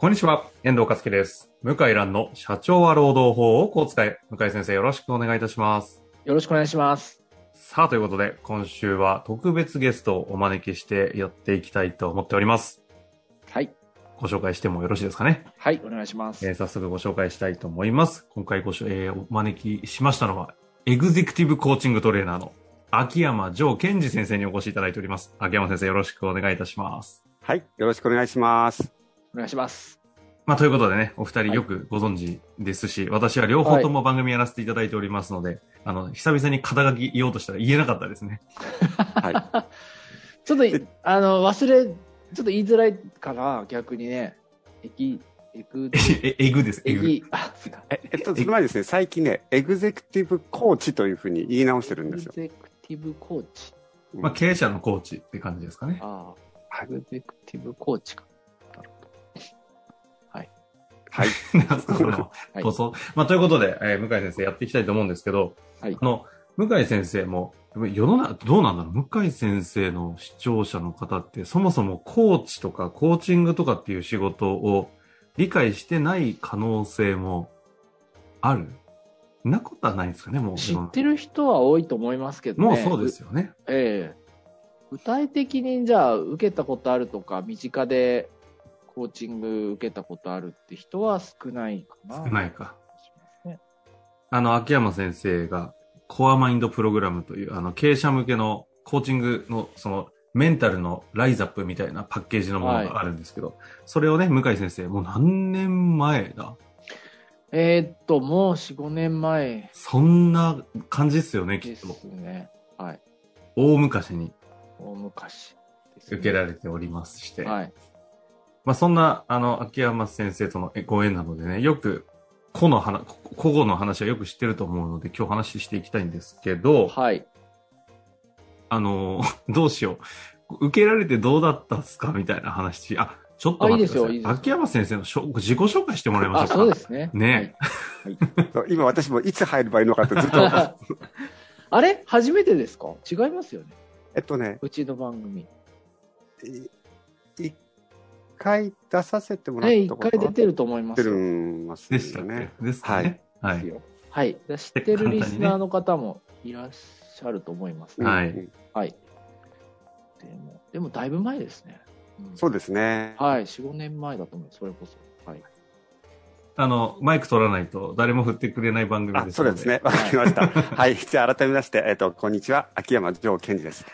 こんにちは、遠藤和樹です。向井蘭の社長は労働法をこう使え。向井先生よろしくお願いいたします。よろしくお願いします。さあ、ということで、今週は特別ゲストをお招きしてやっていきたいと思っております。はい。ご紹介してもよろしいですかね？はい、お願いします。えー早速ご紹介したいと思います。今回ごしょ、えーお招きしましたのは、エグゼクティブコーチングトレーナーの秋山城健二先生にお越しいただいております。秋山先生よろしくお願いいたします。はい。よろしくお願いします。お願いします。まあ、ということでね、お二人はいよくご存知ですし、私は両方とも番組やらせていただいておりますので、あの、久々に肩書き言おうとしたら言えなかったですね。はい。ちょっとい、あの、忘れ、ちょっと言いづらいかな、逆にね。エキ、エク、え、エグです、エグ。エキ、あ、すか。え、えっと、その前にですね、最近ね、エグゼクティブコーチというふうに言い直してるんですよ。エグゼクティブコーチ。まあ、経営者のコーチって感じですかね。ああ、はいエグゼクティブコーチか。はい。そのはいこそ。まあ、ということで、えー向井先生やっていきたいと思うんですけど、はいあの、向井先生も、世の中、どうなんだろう？向井先生の視聴者の方って、そもそもコーチとかコーチングとかっていう仕事を理解してない可能性もある？なことはないんですかね、もう。知ってる人は多いと思いますけどね。もうそうですよね。ええ具体的にじゃあ受けたことあるとか身近でコーチング受けたことあるって人は少ないかな。少ないか。あの、秋山先生が、コアマインドプログラムという、あの、経営者向けのコーチングの、その、メンタルのライズアップみたいなパッケージのものがあるんですけど、それをね、向井先生、もう何年前だ？えーっともう45年前。そんな感じですよね、きですっと。ね。はい。大昔に大昔受けられておりますして。はいまあ、そんな、あの、秋山先生とのご縁なのでね、よく、個の話、個々の話はよく知ってると思うので、今日話していきたいんですけど、はいあのー どうしよう。受けられてどうだったっすかみたいな話。あ、ちょっと待ってください。あいいですよいいですよ秋山先生のしょ自己紹介してもらいましょあうか。そうですねねそう 今私もいつ入ればいいのかってずっと。はいあれ？初めてですか？違いますよねえっとね、うちの番組い一回出させてもらはい一ったこと回出てると思いま出るすよんますでしたね。け？ですかね。はい。はい。知ってるリスナーの方もいらっしゃると思いますね。はいうんはい。でも、でもだいぶ前ですね。うんそうですね。はい。4、5年前だと思う。それこそ。はい。あの、マイク取らないと誰も振ってくれない番組あで、す。そうですね。わかりました。はい。じゃあ改めまして、えっと、こんにちは。秋山城健二です。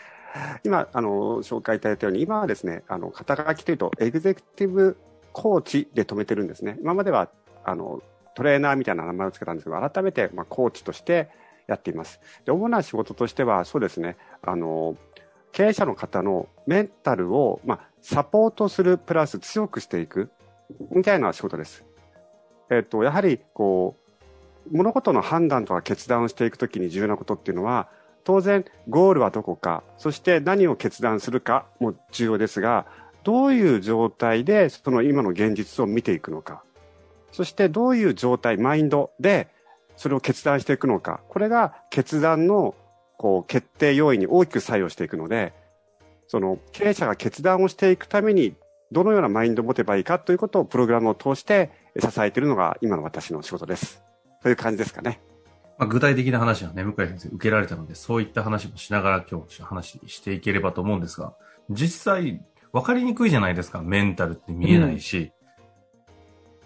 今、あの、紹介いただいたように、今はですね、あの、肩書きというと、エグゼクティブコーチで止めてるんですね。今までは、あの、トレーナーみたいな名前を付けたんですけど、改めて、まあ、コーチとしてやっています。で、主な仕事としては、そうですね、あの、経営者の方のメンタルを、まあ、サポートするプラス強くしていく、みたいな仕事です。えっと、やはり、こう、物事の判断とか決断をしていくときに重要なことっていうのは、当然、ゴールはどこか、そして何を決断するかも重要ですが、どういう状態でその今の現実を見ていくのか、そしてどういう状態、マインドでそれを決断していくのか、これが決断のこう決定要因に大きく作用していくので、その経営者が決断をしていくためにどのようなマインドを持てばいいかということをプログラムを通して支えているのが今の私の仕事です。という感じですかね。まあ、具体的な話はね、向井先生受けられたので、そういった話もしながら今日話していければと思うんですが、実際、分かりにくいじゃないですか。メンタルって見えないし、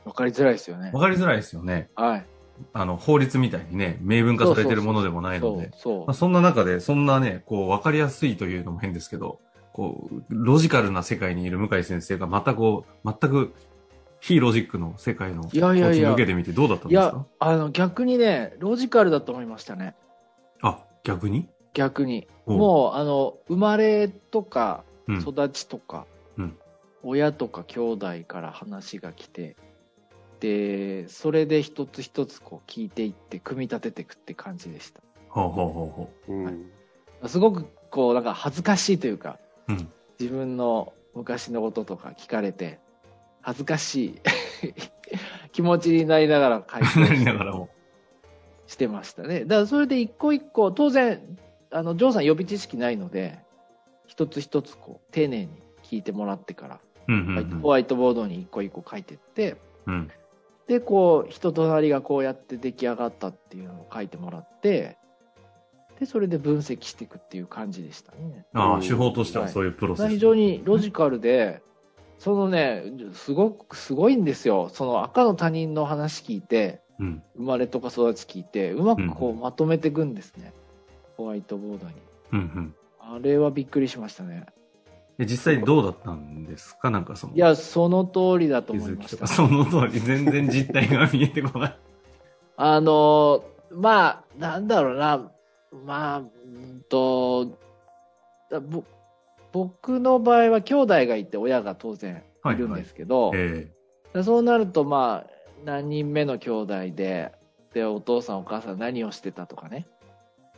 わかりづらいですよね分。かりづらいですよね。はい。あの、法律みたいにね、明文化されてるものでもないので。そうまあ、そんな中で、そんなね、こう、分かりやすいというのも変ですけど、こう、ロジカルな世界にいる向井先生がまたこう、全く非ロジックの世界のコいやいやいやーチング受けてみてどうだったんいやですか、あの、逆にね、ロジカルだと思いましたね。あ、逆に？逆に。もう、あの、生まれとか、うん育ちとか、うん親とか兄弟から話が来て、で、それで一つ一つこう聞いていって、組み立てていくって感じでした。ほうほうほうほうんすごくこう、なんか恥ずかしいというか、う。うん。自分の昔のこととか聞かれて、恥ずかしい 気持ちになりながら回答 なりしながらも。してましたね。だからそれで一個一個、当然、あの、ジョーさん予備知識ないので、一つ一つこう、丁寧に聞いてもらってから、うんうんホワイトホワイトボードに一個一個書いてって、うん。うん。で、こう、人となりがこうやって出来上がったっていうのを書いてもらって、で、それで分析していくっていう感じでしたね。ああ、うん手法としてはそういうプロセス。非常にロジカルで、そのね、すごく、すごいんですよ。その赤の他人の話聞いて、うん。生まれとか育ち聞いて、うまくこうまとめていくんですね。ホワイトボードに。うんうん。あれはびっくりしましたね。で実際どうだったんですか？なんかその。いや、その通りだと気思いました。その通り、全然実態が見えてこない。あの、まあ、なんだろうな。まあ、うんと、僕の場合は兄弟がいて親が当然いるんですけど、えそうなるとまあ、何人目の兄弟で、で、お父さんお母さん何をしてたとかね。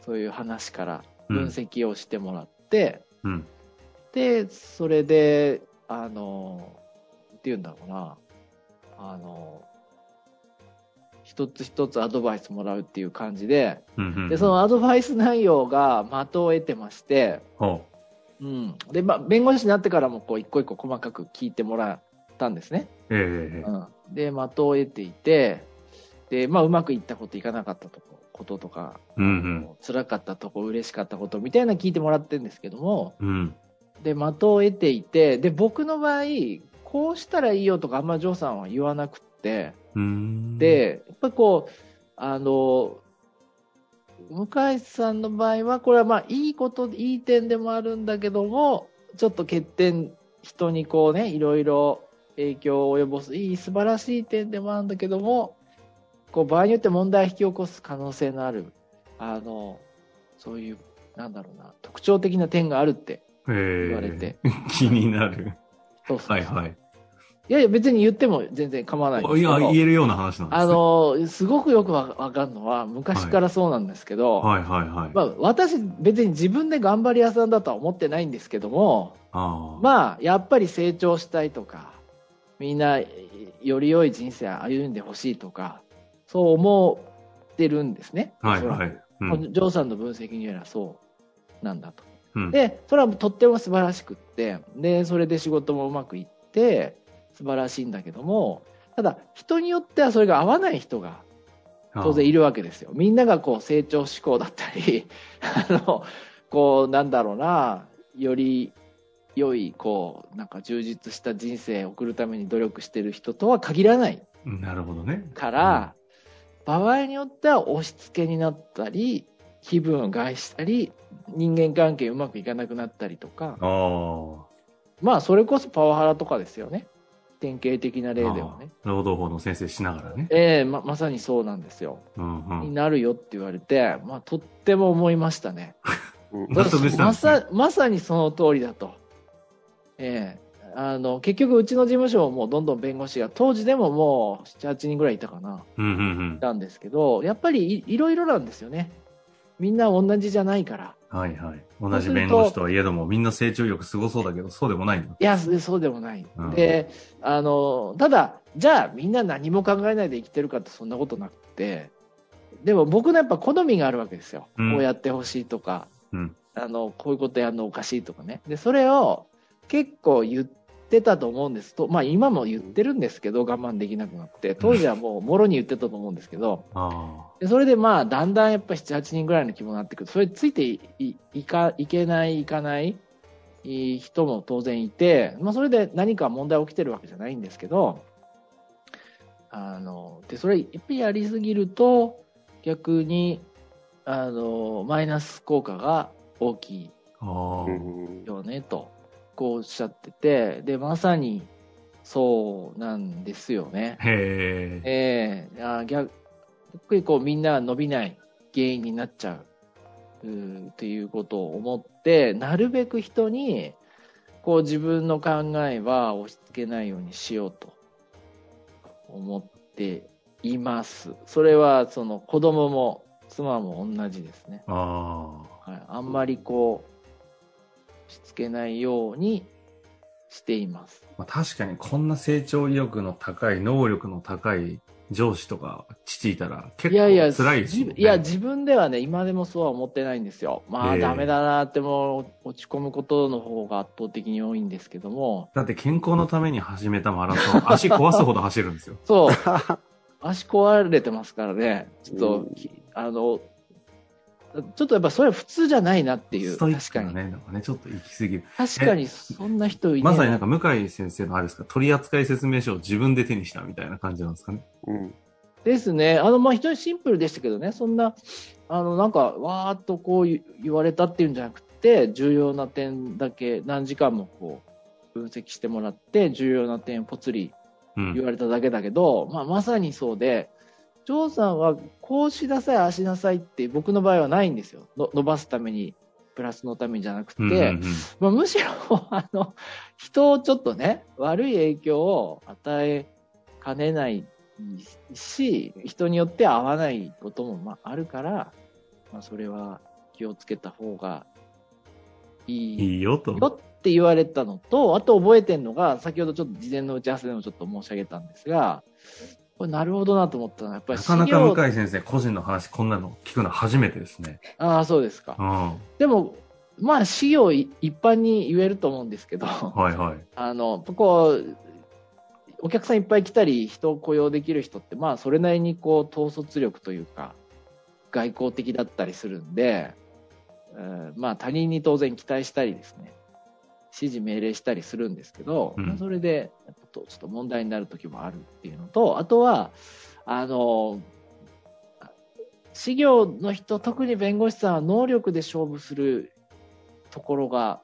そういう話からえ分析をしてもらって、うん。で、それで、あの、って言うんだろうな、あの、一つ一つアドバイスもらうっていう感じで、うんうんうん。で、そのアドバイス内容が的を得てまして、ほうん。で、まあ、弁護士になってからも、こう、一個一個細かく聞いてもらったんですね。う。ええうん。で、的を得ていて、で、まあ、うまくいったこと、いかなかったとここととか、うんうん。辛かったとこ、嬉しかったことみたいなの聞いてもらってるんですけども、うん。で、的を得ていて、で、僕の場合、こうしたらいいよとか、あんまジョーさんは言わなくって、うーん、で、やっぱりこう、あの、向井さんの場合は、これはまあ、いいこと、いい点でもあるんだけども、ちょっと欠点、人にこうね、いろいろ影響を及ぼす、いい、素晴らしい点でもあるんだけども、こう、場合によって問題を引き起こす可能性のある、あの、そういう、なんだろうな、特徴的な点があるってええ言われて。気になる。そうそうはいはい。いやいや、別に言っても全然構わないんですいや、けど。言えるような話なんですね。あの、すごくよくわわかるのは、昔からそうなんですけど、はいはいはい。まあ、私、別に自分で頑張り屋さんだとは思ってないんですけども、ああ。まあ、やっぱり成長したいとか、みんな、より良い人生歩んでほしいとか、そう思ってるんですね。はいはい。うん。ジョーさんの分析によりはそうなんだと。うん、で、それはとっても素晴らしくって、で、それで仕事もうまくいって、素晴らしいんだけども、ただ、人によってはそれが合わない人が当然いる。るわけですよ。みんながこう成長志向だったり、あの、こう、なんだろうな、より良い、こう、なんか充実した人生を送るために努力してる人とは限らないなるほどね。から、場合によっては押し付けになったり、気分を害したり、人間関係うまくいかなくなったりとか、あまあ、それこそパワハラとかですよね。典型的なあ。例ではね。労働法の先生しながらね。ええま、まさにそうなんですよ。うんうん。になるよって言われて、まあ、とっても思いましたね。まさ、まさにその通りだと。ええあの、結局、うちの事務所ももうどんどん弁護士が、当時でももう7、8人ぐらいいたかな、うんうんいたんですけど、やっぱりいいろいろなんですよね。みんな同じじゃないから。うん。はいはい。同じ弁護士とはいえども、みんな成長力すごそうだけど、そうでもないんだ。いや、そそうでもない。うんで、あの、ただ、じゃあみんな何も考えないで生きてるかってそんなことなくて、でも僕のやっぱ好みがあるわけですよ。うんこうやってほしいとか、うんあの、こういうことやるのおかしいとかね。で、それを結構言ってたと思うんです。と、まあ今も言ってるんですけど、我慢できなくなって、当時はもうもろに言ってたと思うんですけど、あでそれでまあだんだんやっぱ7、8人ぐらいの規模になってくる。と、それについていかいけない、いかない人も当然いて、まあそれで何か問題起きてるわけじゃないんですけど、あの、で、それやっぱりやりすぎると、逆に、あの、マイナス効果が大きいよね、と、こうおっしゃってて、で、まさにそうなんですよね。へえ。ええあ逆逆にこうみんなが伸びない原因になっちゃううーっていうことを思って、なるべく人に、こう自分の考えは押し付けないようにしようと思っています。それはその子供も妻も同じですね。あはい、あんまりこう、しつけないようにしています。まあ、確かにこんな成長意欲の高い、能力の高い上司とか父いたら結いやいや、構辛いですよね。自いや、自分ではね、今でもそうは思ってないんですよ。まあ、ええダメだなってもう落ち込むことの方が圧倒的に多いんですけども、だって健康のために始めたマラソン、足壊すほど走るんですよ。そう、足壊れてますからね、ちょっと、うんきあの、ちょっとやっぱそれは普通じゃないなっていう。確かに。ね、なんかね、ちょっと行き過ぎる。確かに、そんな人いない。まさになんか向井先生のあれですか、取扱説明書を自分で手にしたみたいな感じなんですかね？うん。ですね。あの、まあ、非常にシンプルでしたけどね、そんな、あの、なんか、わーっとこう言言われたっていうんじゃなくて、重要な点だけ何時間もこう、分析してもらって、重要な点をぽつりうん。言われただけだけど、まあ、まさにそうで、ジョーさんはこうしなさい、ああしなさいって僕の場合はないんですよ。の伸ばすために、プラスのためにじゃなくて、うんうんうんまあ、むしろ、あの、人をちょっとね、悪い影響を与えかねないし、人によって合わないこともまああるから、まあ、それは気をつけた方がいいいいよと。よって言われたのと、あと覚えてるのが、先ほどちょっと事前の打ち合わせでもちょっと申し上げたんですが、これなるほどなと思ったのは、やっぱりなかなか向井先生個人の話こんなの聞くの初めてですね。ああ、そうですかう。ん。でも、まあ、資料い一般に言えると思うんですけど、はいはい。あの、こう、お客さんいっぱい来たり、人を雇用できる人って、まあ、それなりにこう、統率力というか、外交的だったりするんで、えーまあ、他人に当然期待したりですね、指示命令したりするんですけど、うんまあそれで、ちょっと問題になる時もあるっていうのと、あとは、あの、事業の人、特に弁護士さんは能力で勝負するところが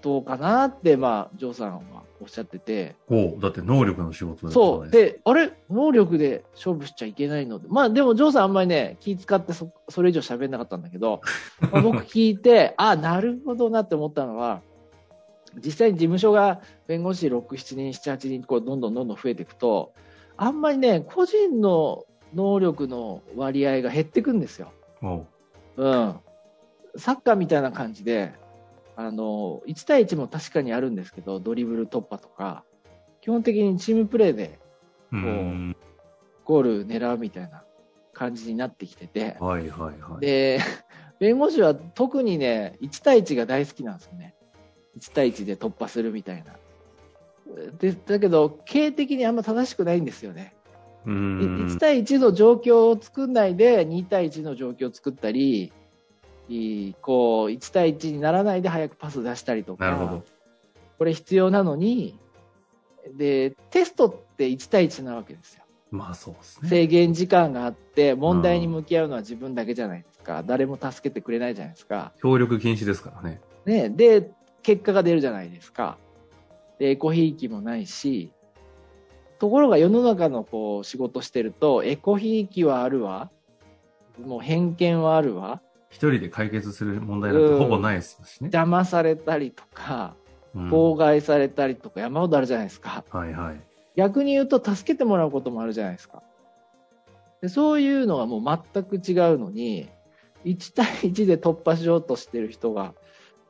どうかなって、まあ、ジョーさんはおっしゃってて、ほう、だって能力の仕事だそう。でで、あれ？能力で勝負しちゃいけないの？で。まあでも、ジョーさんあんまりね、気使ってそ、それ以上喋んなかったんだけど、まあ僕聞いて、あ、なるほどなって思ったのは、実際に事務所が弁護士6、7人、7、8人、こう、どんどんどんどん増えていくと、あんまりね、個人の能力の割合が減っていくんですよ。ほうん。サッカーみたいな感じで、あの、1対1も確かにあるんですけど、ドリブル突破とか、基本的にチームプレーでう。うん。ゴール狙うみたいな感じになってきてて、はいはいはい。で、弁護士は特にね、1対1が大好きなんですよね。1対1で突破するみたいな。で、だけど、経営的にあんま正しくないんですよね。ういん。1対1の状況を作んないで2対1の状況を作ったり、いいこう1対1にならないで早くパス出したりとか、なるほど。これ必要なのに、で、テストって1対1なわけですよ。まあそうですね。制限時間があって、問題に向き合うのは自分だけじゃないですか。誰も助けてくれないじゃないですか。協力禁止ですからね。ね、で、結果が出るじゃないですか。で、エコひいきもないし、ところが世の中のこう仕事してると、エコひいきはあるわ、もう偏見はあるわ、一人で解決する問題なんてほぼないですしね。邪魔されたりとか、うん妨害されたりとか山ほどあるじゃないですか。はいはい。逆に言うと助けてもらうこともあるじゃないですか。でそういうのがもう全く違うのに、1対1で突破しようとしてる人が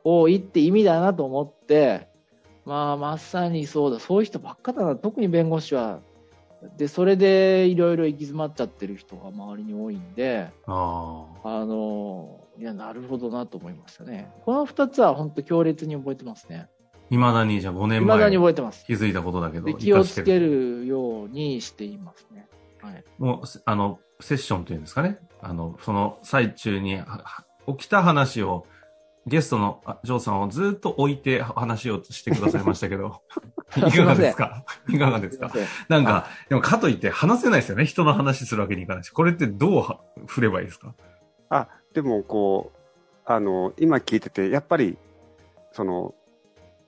多いって意味だなと思って、まあまさにそうだ、そういう人ばっかだな、特に弁護士は。で、それでいろいろ行き詰まっちゃってる人が周りに多いんで、ああ。あの、いや、なるほどなと思いましたね。この2つは本当強烈に覚えてますね。いまだにじゃあ5年未だに前覚えてます。気づいたことだけど、で気をつける。るようにしていますね。はい。もう、あの、セッションっていうんですかね。あの、その最中に起きた話を、ゲストのあジョーさんをずっと置いて話をしてくださいましたけど、いかがですか？いかがですか？なんか、でもかといって話せないですよね。人の話するわけにいかないし。これってどうは振ればいいですか？あ、でもこう、あの、今聞いてて、やっぱり、その、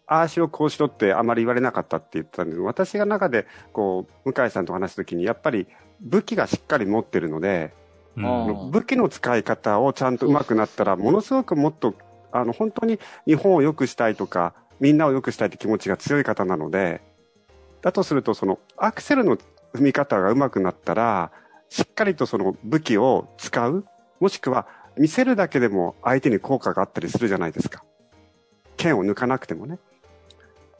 ああしろこうしろってあまり言われなかったって言ってたんです。けど、私が中で、こう、向井さんと話すときに、やっぱり武器がしっかり持ってるので、うん。武器の使い方をちゃんと上手くなったら、ものすごくもっと、あの、本当に日本を良くしたいとか、みんなを良くしたいって気持ちが強い方なので、だとすると、そのアクセルの踏み方が上手くなったら、しっかりとその武器を使う、もしくは見せるだけでも相手に効果があったりするじゃないですか。剣を抜かなくてもね。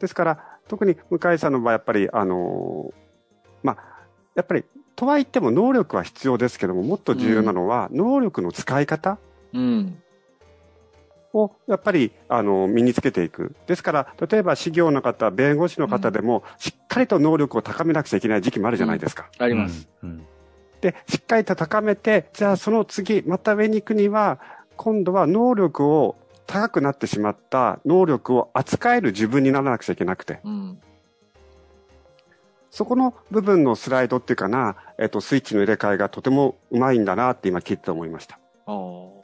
ですから、特に向井さんの場合、やっぱり、あのーまあ、やっぱり、とは言っても能力は必要ですけども、もっと重要なのは、能力の使い方うん。を、やっぱり、あの、身につけていく。ですから、例えば、事業の方、弁護士の方でも、しっかりと能力を高めなくちゃいけない時期もあるじゃないですか。あります。うん。うんで、しっかりと高めて、じゃあその次、また上に行くには、今度は能力を高くなってしまった能力を扱える自分にならなくちゃいけなくて、うん。そこの部分のスライドっていうかな、えっと、スイッチの入れ替えがとてもうまいんだなって今聞いて思いました。あー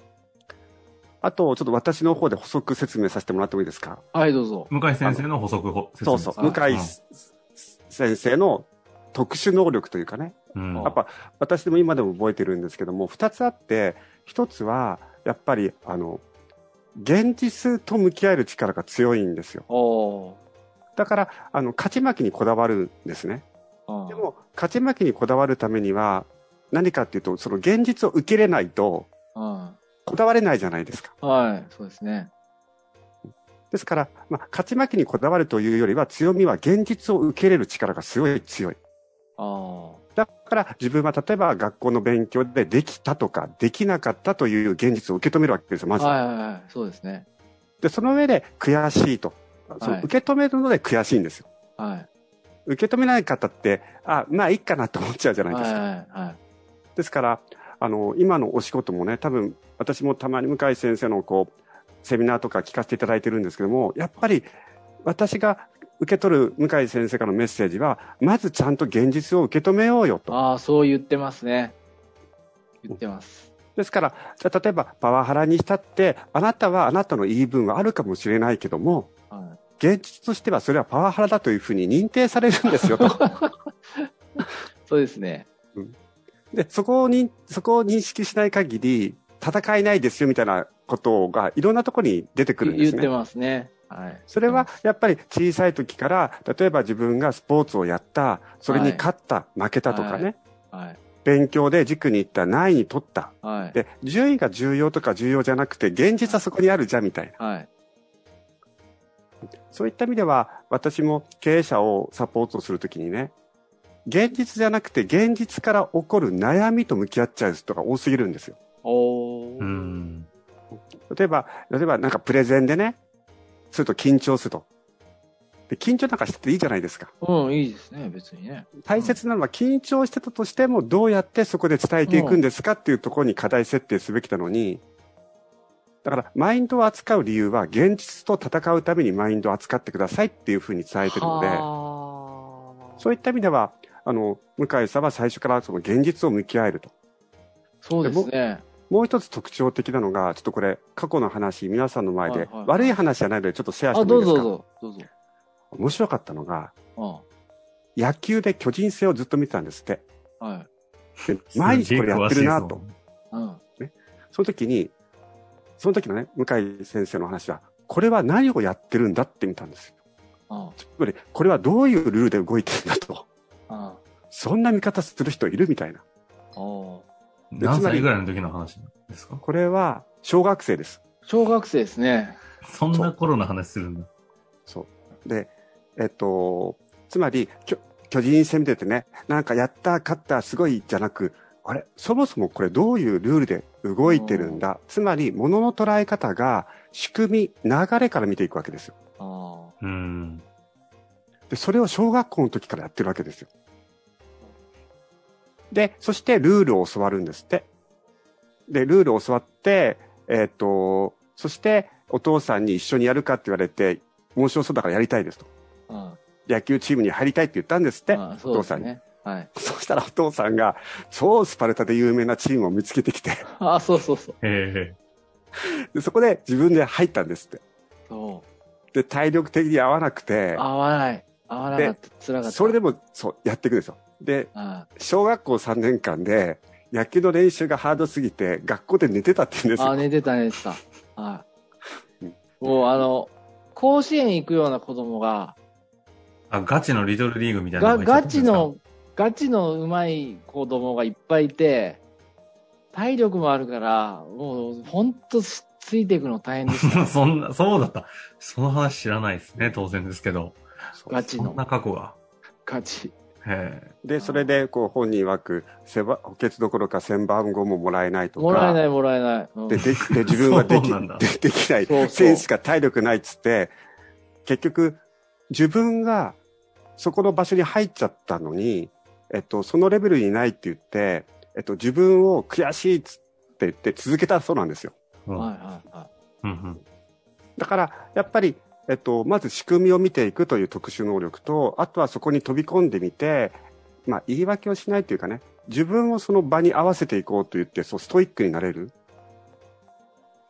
あと、ちょっと私の方で補足説明させてもらってもいいですか？はい、どうぞ。向井先生の補足を説明そうそう。あ向井先生の特殊能力というかね。うん。やっぱ私でも今でも覚えてるんですけども、二つあって、一つは、やっぱり、あの、現実と向き合える力が強いんですよ。だから、あの、勝ち負けにこだわるんですね。でも、勝ち負けにこだわるためには、何かっていうと、その現実を受け入れないと、うんこだわれないじゃないですか。はい、そうですね。ですから、まあ、勝ち負けにこだわるというよりは、強みは現実を受け入れる力がすごい強い。あだから自分は例えば学校の勉強でできたとかできなかったという現実を受け止めるわけですよ、まあ。ず。はいはいはい、そうですね。で、その上で悔しいと。そのはい受け止めるので悔しいんですよ。はい。受け止めない方って、あ、まあいいかなと思っちゃうじゃないですか。はいはいはい。ですから、あの、今のお仕事もね、多分私もたまに向井先生のこう、セミナーとか聞かせていただいてるんですけども、やっぱり私が受け取る向井先生からのメッセージは、まずちゃんと現実を受け止めようよと。ああ、そう言ってますね。言ってます。ですから、じゃあ例えばパワハラにしたって、あなたはあなたの言い分はあるかもしれないけども、は現実としてはそれはパワハラだというふうに認定されるんですよと。い、そうですね。で、そこをに、そこを認識しない限り、戦えないですよみたいなことがいろんなところに出てくるんですね。言ってますね。はい。それはやっぱり小さい時から、例えば自分がスポーツをやった、それに勝った、負けたとかね、はい。勉強で塾に行った、何位に取った。はい。で、順位が重要とか重要じゃなくて、現実はそこにあるじゃんみたいな。はい。そういった意味では、私も経営者をサポートするときにね、現実じゃなくて現実から起こる悩みと向き合っちゃう人が多すぎるんですよ。おー。うん。例えば、例えばなんかプレゼンでね、すると緊張すると。で緊張なんかしてていいじゃないですか。うん、いいですね、別にね。大切なのは緊張してたとしてもどうやってそこで伝えていくんですかっていうところに課題設定すべきなのに、だからマインドを扱う理由は現実と戦うためにマインドを扱ってくださいっていうふうに伝えてるので、はそういった意味では、あの、向井さんは最初からその現実を向き合えると。そうですね。もう一つ特徴的なのが、ちょっとこれ、過去の話、皆さんの前で、はいはい悪い話じゃないので、ちょっとシェアしあ、てもいいですか？どうぞどうぞ。どうぞ。面白かったのが、うん。野球で巨人戦をずっと見てたんですって。はい。で毎日これやってるなと。うん。その時に、その時のね、向井先生の話は、これは何をやってるんだって見たんですよ。うん。つまり、これはどういうルールで動いてるんだと。うん。そんな見方する人いるみたいな。何歳ぐらいの時の話ですか？これは、小学生です。小学生ですね。そんな頃の話するんだ。そう。で、えっと、つまり、きょ巨人戦見ててね、なんかやった、勝った、すごいじゃなく、あれ、そもそもこれどういうルールで動いてるんだ？つまり、物の捉え方が、仕組み、流れから見ていくわけですよ。あうん。で、それを小学校の時からやってるわけですよ。で、そしてルールを教わるんですって。で、ルールを教わって、えっ、と、そしてお父さんに一緒にやるかって言われて、面白そうだからやりたいですと。あ。うん。野球チームに入りたいって言ったんですって、あお父さんに。はい。そしたらお父さんが、超スパルタで有名なチームを見つけてきて、あ、そうそうそう。へでそこで自分で入ったんですって。そう。で、体力的に合わなくて、合わない。合わなかった。辛かった。それでも、そう、やっていくんですよ。で、あ小学校3年間で、野球の練習がハードすぎて、学校で寝てたって言うんですあ、よ。寝てた寝てた。はい。うんもうあの、甲子園行くような子供が、あ、ガチのリトルリーグみたいながガチの、ガチの上手い子供がいっぱいいて、体力もあるから、もうほんとついていくの大変でした。そんな、そうだった。その話知らないですね、当然ですけど。ガチのそんな過去が。ガチ。で、それで、こう、本人曰く、せば補欠どころか千番号ももらえないとか。もらえないもらえない。うんで、で、で、自分はでき、でできない。そうそう選手しか体力ないっつって、結局、自分がそこの場所に入っちゃったのに、えっと、そのレベルにないって言って、えっと、自分を悔しいっつって言って続けたそうなんですよ。うんはいはいはい。だから、やっぱり、えっと、まず仕組みを見ていくという特殊能力と、あとはそこに飛び込んでみて、まあ、言い訳をしないというかね、自分をその場に合わせていこうと言って、そう、ストイックになれる。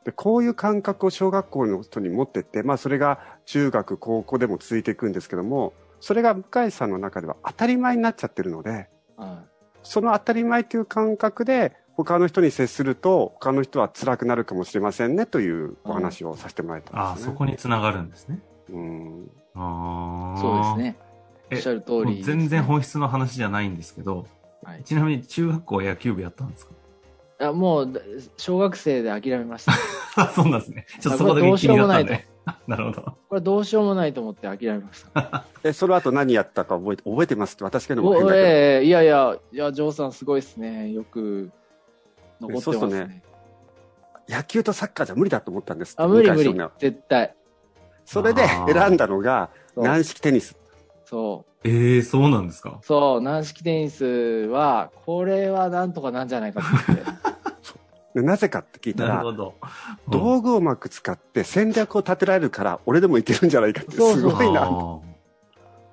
で、こういう感覚を小学校の人に持ってって、まあ、それが中学、高校でも続いていくんですけども、それが向井さんの中では当たり前になっちゃってるので、はその当たり前という感覚で、他の人に接すると、他の人は辛くなるかもしれませんねというお話をさせてもらえたああ、んですね。そこに繋がるんですね。うん。ああ。い。そうです。ね。おえっしゃる通りね、全然本質の話じゃないんですけど、はいちなみに中学校は野球部やったんですか？あもう、小学生で諦めました。あ、そうなんですね。ちょっとそこだけ気になったんで。なるほど。これどうしようもないと思って諦めました。え、その後何やったか覚えて、覚えてます？って私が言うのも変おだけど。ええいやいや、いや、ジョーさんすごいですね。よく残ってますそうするとね。ね野球とサッカーじゃ無理だと思ったんですってあ、無理無理。絶対。それで選んだのが軟式テニス。そええそうなんですか？う。そう、軟式テニスは、これはなんとかなんじゃないかと思って。でなぜかって聞いたらなるほ、ど。道具をうまく使って戦略を立てられるから、俺でもいけるんじゃないかって、すごいな。あ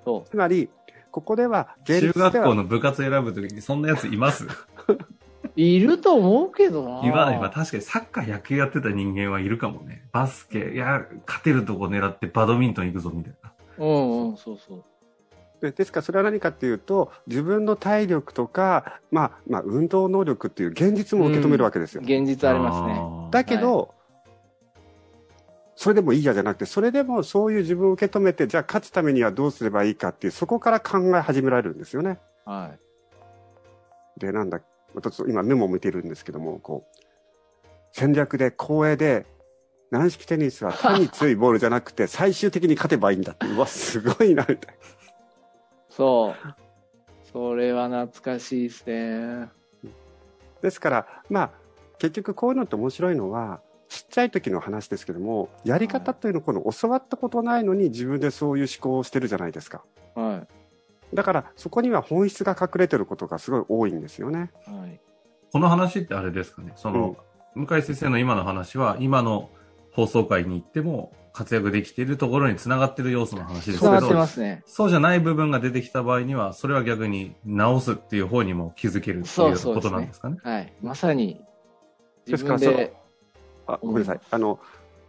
そつまり、ここでは、ー中現実では、学校の部活選ぶときにそんなやついます？う。いると思うけどな今、今確かにサッカー野球やってた人間はいるかもね。バスケ、いや、勝てるとこ狙ってバドミントン行くぞみたいな。うんうん、そうそう。でですからそれは何かっていうと、自分の体力とか、まあ、まあ、運動能力っていう現実も受け止めるわけですよ。現実ありますね。だけど、それでもいいやじゃなくて、それでもそういう自分を受け止めて、じゃあ勝つためにはどうすればいいかっていう、そこから考え始められるんですよね。はい。で、なんだ、ちょっと今メモを見てるんですけども、こう、戦略で、公営で、軟式テニスは単に強いボールじゃなくて、最終的に勝てばいいんだって、うわ、すごいな、みたいそう。それは懐かしいですね。な。ですから、まあ、結局こういうのって面白いのは、ちっちゃい時の話ですけども、やり方というのをこの教わったことないのに自分でそういう思考をしてるじゃないですか。はだから、そこには本質が隠れてることがすごい多いんですよね。い。はい。この話ってあれですかね。その、向井先生の今の話は、今の放送会に行っても活躍できているところに繋がってる要素の話ですけど、ますね。そうじゃない部分が出てきた場合には、それは逆に直すっていう方にも気づけるっていうことなんですかね。はい。まさに、自ですからその分で、あごめんなさい。あの、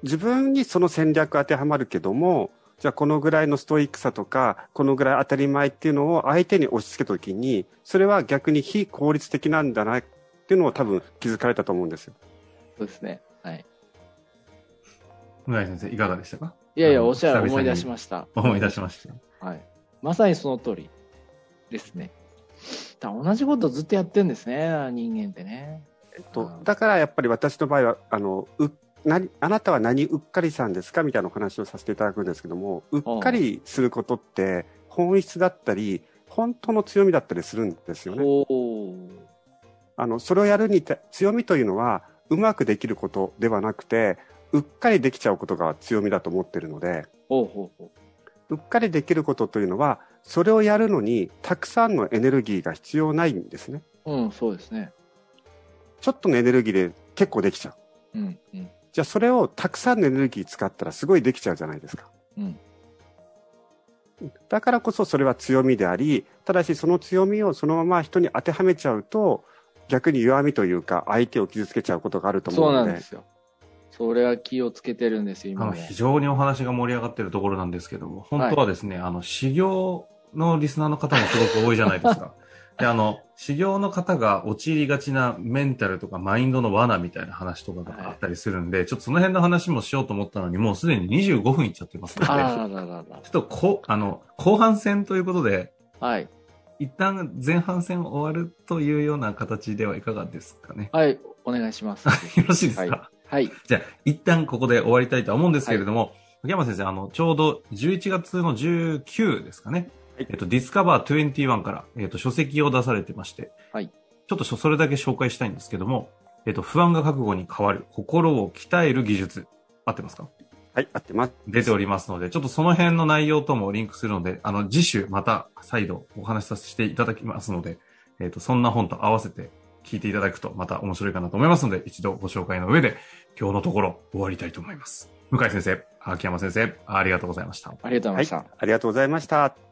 自分にその戦略当てはまるけども、じゃあこのぐらいのストイックさとか、このぐらい当たり前っていうのを相手に押し付けたときに、それは逆に非効率的なんだなっていうのを多分気づかれたと思うんですよ。そうですね。はい。向井先生、いかがでしたか？いやいや、おっしゃる思い出しました。思い出しました。はい。まさにその通りですね。だ同じことずっとやってるんですね、人間ってね。とうんだからやっぱり私の場合は、あの、う何あなたは何うっかりさんですかみたいなお話をさせていただくんですけども、うっかりすることって本質だったり、本当の強みだったりするんですよね。あの、それをやるにた強みというのは、うまくできることではなくて、うっかりできちゃうことが強みだと思ってるので、ほうっかりできることというのは、それをやるのに、たくさんのエネルギーが必要ないんですね。う。うん、そうですね。ちょっとのエネルギーで結構できちゃう。うん、うん、じゃあそれをたくさんのエネルギー使ったらすごいできちゃうじゃないですか。うん。だからこそそれは強みであり、ただしその強みをそのまま人に当てはめちゃうと、逆に弱みというか相手を傷つけちゃうことがあると思そううので。なんですよ。それは気をつけてるんですよ、今も。あの非常にお話が盛り上がってるところなんですけども、本当はですね、あの、修行のリスナーの方もすごく多いじゃないですか。で、あの、修行の方が陥りがちなメンタルとかマインドの罠みたいな話とかがあったりするんで、ちょっとその辺の話もしようと思ったのに、もうすでに25分いっちゃってますので、ち。ょっとこ、あの、後半戦ということで、はい。一旦前半戦終わるというような形ではいかがですかね。はい。お願いします。よろしいですか、はい。じゃあ、一旦ここで終わりたいとは思うんですけれども、秋山先生、あの、ちょうど11月の19ですかね。はいえっと、ディスカバー21から、えっと、書籍を出されてまして、はい。ちょっとそそれだけ紹介したいんですけども、えっと、不安が覚悟に変わる、心を鍛える技術。合ってますか？はい、合ってます。出ておりますので、ちょっとその辺の内容ともリンクするので、あの、次週また再度お話しさせていただきますので、えっ、と、そんな本と合わせて聞いていただくとまた面白いかなと思いますので、一度ご紹介の上で今日のところ終わりたいと思います。向井先生、秋山先生、ありがとうございました。ありがとうございました。ありがとうございました。